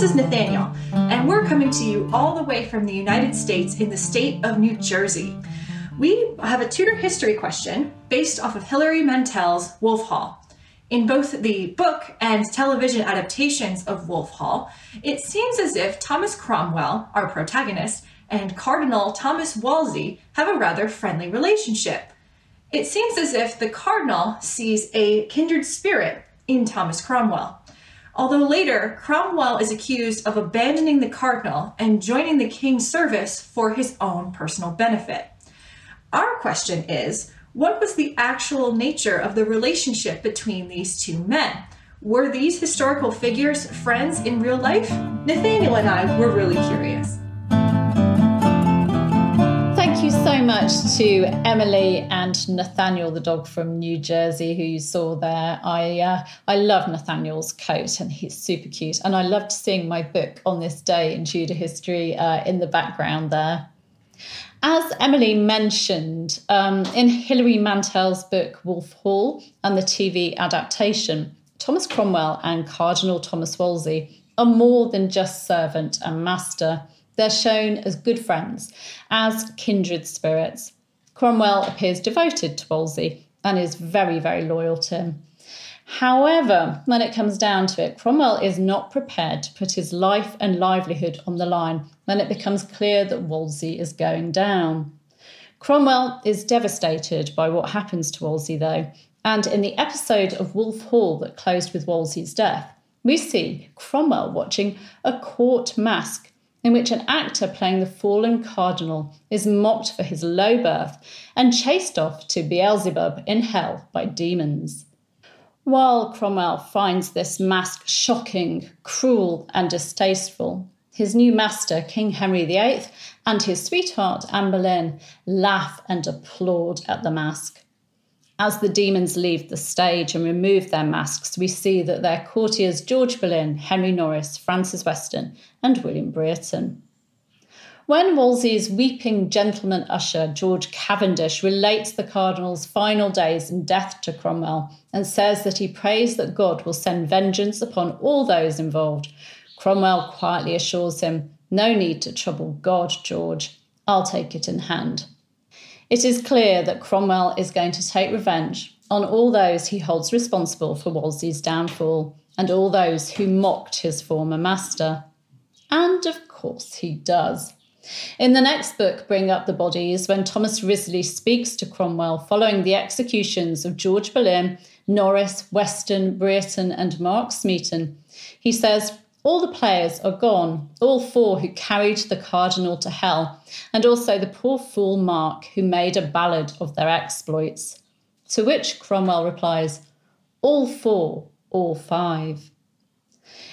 This is Nathaniel, and we're coming to you all the way from the United States in the state of New Jersey. We have a Tudor history question based off of Hilary Mantel's Wolf Hall. In both the book and television adaptations of Wolf Hall, it seems as if Thomas Cromwell, our protagonist, and Cardinal Thomas Wolsey have a rather friendly relationship. It seems as if the Cardinal sees a kindred spirit in Thomas Cromwell. Although later, Cromwell is accused of abandoning the Cardinal and joining the King's service for his own personal benefit. Our question is what was the actual nature of the relationship between these two men? Were these historical figures friends in real life? Nathaniel and I were really curious. Much to Emily and Nathaniel, the dog from New Jersey, who you saw there. I uh, I love Nathaniel's coat, and he's super cute. And I loved seeing my book on this day in Tudor history uh, in the background there. As Emily mentioned, um, in Hilary Mantel's book Wolf Hall and the TV adaptation, Thomas Cromwell and Cardinal Thomas Wolsey are more than just servant and master. They're shown as good friends, as kindred spirits. Cromwell appears devoted to Wolsey and is very, very loyal to him. However, when it comes down to it, Cromwell is not prepared to put his life and livelihood on the line when it becomes clear that Wolsey is going down. Cromwell is devastated by what happens to Wolsey, though, and in the episode of Wolf Hall that closed with Wolsey's death, we see Cromwell watching a court masque in which an actor playing the fallen cardinal is mocked for his low birth and chased off to Beelzebub in hell by demons. While Cromwell finds this masque shocking, cruel, and distasteful, his new master, King Henry VIII, and his sweetheart, Anne Boleyn, laugh and applaud at the masque. As the demons leave the stage and remove their masks, we see that they're courtiers George Boleyn, Henry Norris, Francis Weston, and William Brereton. When Wolsey's weeping gentleman usher, George Cavendish, relates the Cardinal's final days and death to Cromwell and says that he prays that God will send vengeance upon all those involved, Cromwell quietly assures him, No need to trouble God, George. I'll take it in hand. It is clear that Cromwell is going to take revenge on all those he holds responsible for Wolsey's downfall and all those who mocked his former master. And of course he does. In the next book, Bring Up the Bodies, when Thomas Wriothesley speaks to Cromwell following the executions of George Boleyn, Norris, Weston, Brereton, and Mark Smeaton, he says, all the players are gone, all four who carried the cardinal to hell, and also the poor fool Mark, who made a ballad of their exploits. To which Cromwell replies, All four, all five.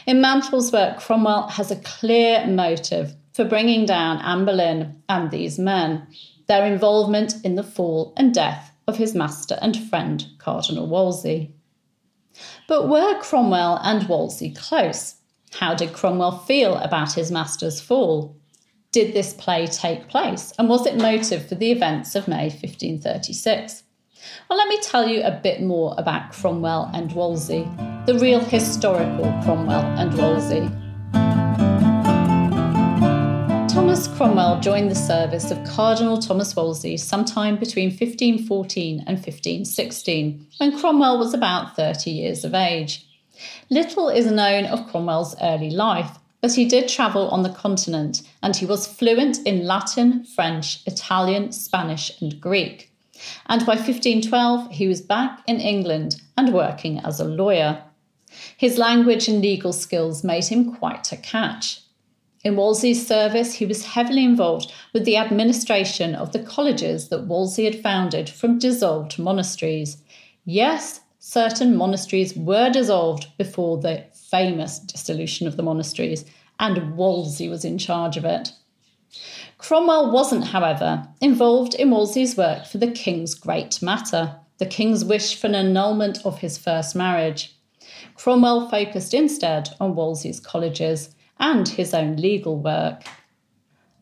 In Mantel's work, Cromwell has a clear motive for bringing down Anne Boleyn and these men, their involvement in the fall and death of his master and friend, Cardinal Wolsey. But were Cromwell and Wolsey close? How did Cromwell feel about his master's fall? Did this play take place? And was it motive for the events of May 1536? Well, let me tell you a bit more about Cromwell and Wolsey, the real historical Cromwell and Wolsey. Thomas Cromwell joined the service of Cardinal Thomas Wolsey sometime between 1514 and 1516, when Cromwell was about 30 years of age. Little is known of Cromwell's early life, but he did travel on the continent and he was fluent in Latin, French, Italian, Spanish, and Greek. And by 1512, he was back in England and working as a lawyer. His language and legal skills made him quite a catch. In Wolsey's service, he was heavily involved with the administration of the colleges that Wolsey had founded from dissolved monasteries. Yes, certain monasteries were dissolved before the famous dissolution of the monasteries, and Wolsey was in charge of it. Cromwell wasn't, however, involved in Wolsey's work for the king's great matter, the king's wish for an annulment of his first marriage. Cromwell focused instead on Wolsey's colleges and his own legal work.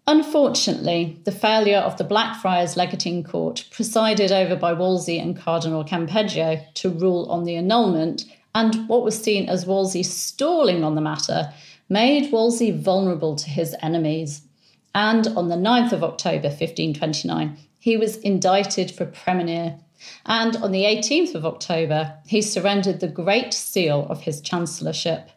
Unfortunately, the failure of the Blackfriars Legatine Court, presided over by Wolsey and Cardinal Campeggio, to rule on the annulment, and what was seen as Wolsey stalling on the matter, made Wolsey vulnerable to his enemies. And on the 9th of October 1529, he was indicted for Praemunire. And on the 18th of October, he surrendered the Great Seal of his chancellorship.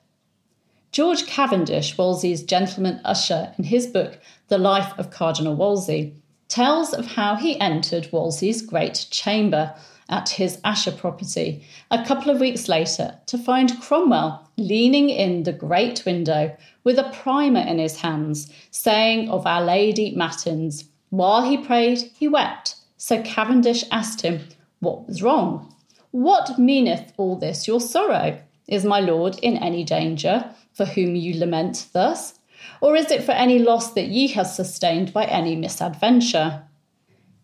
George Cavendish, Wolsey's gentleman usher, in his book The Life of Cardinal Wolsey, tells of how he entered Wolsey's great chamber at his Esher property a couple of weeks later to find Cromwell leaning in the great window with a primer in his hands, saying of Our Lady Matins, while he prayed, he wept. So Cavendish asked him, What was wrong? What meaneth all this your sorrow? Is my lord in any danger, for whom you lament thus? Or is it for any loss that ye have sustained by any misadventure?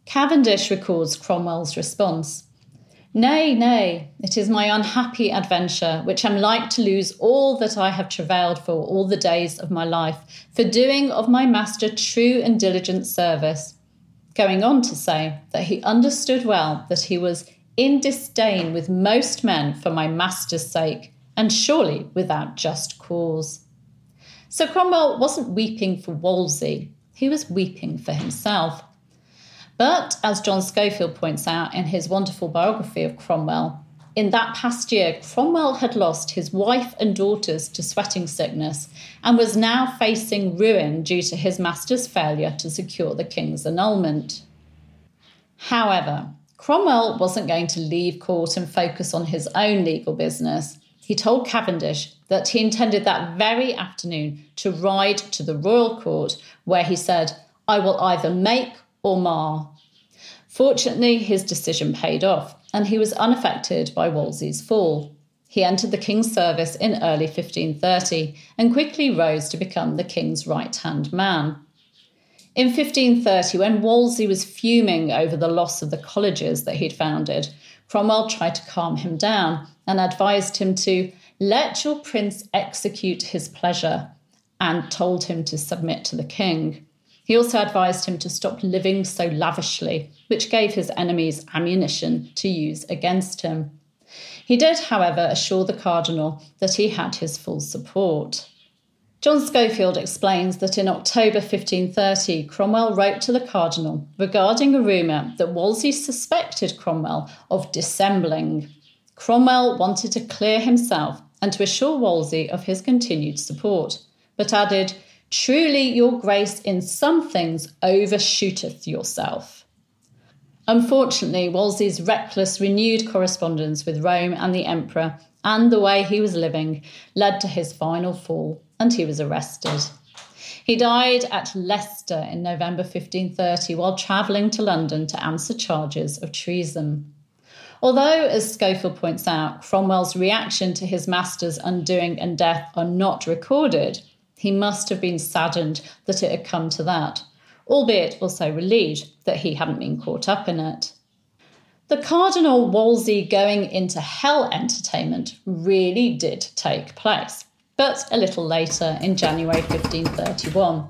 Cavendish records Cromwell's response Nay, nay, it is my unhappy adventure, which am like to lose all that I have travailed for all the days of my life, for doing of my master true and diligent service. Going on to say that he understood well that he was in disdain with most men for my master's sake, and surely without just cause. So Cromwell wasn't weeping for Wolsey, he was weeping for himself. But as John Schofield points out in his wonderful biography of Cromwell, in that past year, Cromwell had lost his wife and daughters to sweating sickness and was now facing ruin due to his master's failure to secure the king's annulment. However, Cromwell wasn't going to leave court and focus on his own legal business. He told Cavendish that he intended that very afternoon to ride to the royal court, where he said, I will either make or mar. Fortunately, his decision paid off, and he was unaffected by Wolsey's fall. He entered the king's service in early 1530 and quickly rose to become the king's right hand man. In 1530, when Wolsey was fuming over the loss of the colleges that he'd founded, Cromwell tried to calm him down and advised him to let your prince execute his pleasure and told him to submit to the king. He also advised him to stop living so lavishly, which gave his enemies ammunition to use against him. He did, however, assure the cardinal that he had his full support. John Schofield explains that in October 1530, Cromwell wrote to the cardinal regarding a rumour that Wolsey suspected Cromwell of dissembling. Cromwell wanted to clear himself and to assure Wolsey of his continued support, but added, Truly, your grace in some things overshooteth yourself. Unfortunately, Wolsey's reckless, renewed correspondence with Rome and the Emperor and the way he was living led to his final fall, and he was arrested. He died at Leicester in November 1530 while travelling to London to answer charges of treason. Although, as Schofield points out, Cromwell's reaction to his master's undoing and death are not recorded, he must have been saddened that it had come to that, albeit also relieved that he hadn't been caught up in it. The Cardinal Wolsey going into hell entertainment really did take place, but a little later in January 1531.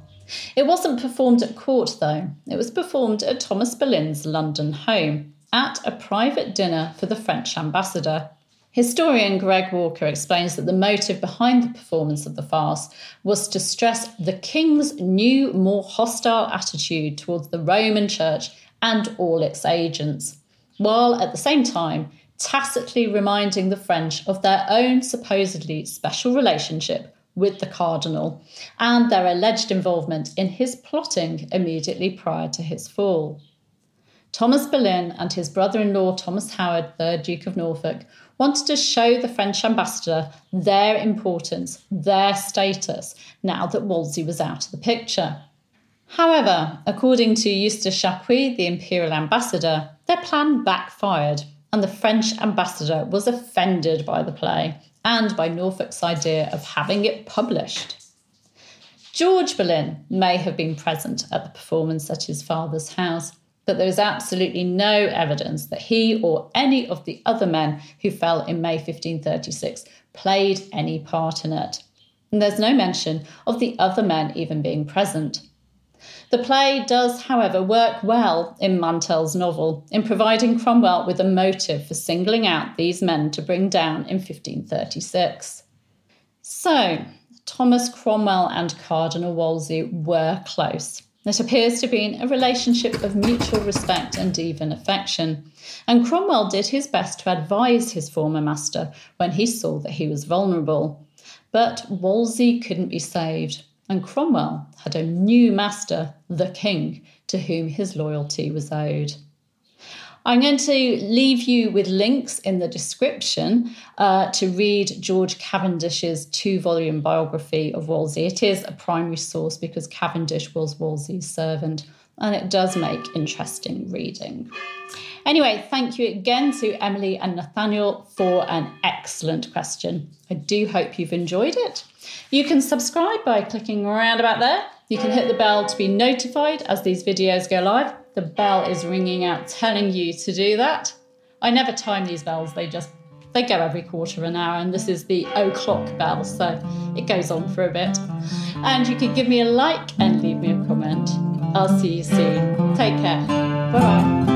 It wasn't performed at court, though. It was performed at Thomas Boleyn's London home at a private dinner for the French ambassador. Historian Greg Walker explains that the motive behind the performance of the farce was to stress the king's new, more hostile attitude towards the Roman Church and all its agents, while at the same time tacitly reminding the French of their own supposedly special relationship with the cardinal and their alleged involvement in his plotting immediately prior to his fall. Thomas Boleyn and his brother in law Thomas Howard, 3rd Duke of Norfolk, wanted to show the French ambassador their importance, their status, now that Wolsey was out of the picture. However, according to Eustace Chapuis, the imperial ambassador, their plan backfired, and the French ambassador was offended by the play and by Norfolk's idea of having it published. George Boleyn may have been present at the performance at his father's house, but there is absolutely no evidence that he or any of the other men who fell in May 1536 played any part in it. And there's no mention of the other men even being present. The play does, however, work well in Mantel's novel in providing Cromwell with a motive for singling out these men to bring down in 1536. So, Thomas Cromwell and Cardinal Wolsey were close. It appears to have been a relationship of mutual respect and even affection. And Cromwell did his best to advise his former master when he saw that he was vulnerable. But Wolsey couldn't be saved, and Cromwell had a new master, the king, to whom his loyalty was owed. I'm going to leave you with links in the description uh, to read George Cavendish's two volume biography of Wolsey. It is a primary source because Cavendish was Wolsey's servant and it does make interesting reading. Anyway, thank you again to Emily and Nathaniel for an excellent question. I do hope you've enjoyed it. You can subscribe by clicking around about there. You can hit the bell to be notified as these videos go live the bell is ringing out telling you to do that. I never time these bells, they just they go every quarter of an hour and this is the o'clock bell so it goes on for a bit and you can give me a like and i'll see you soon. Take care. Bye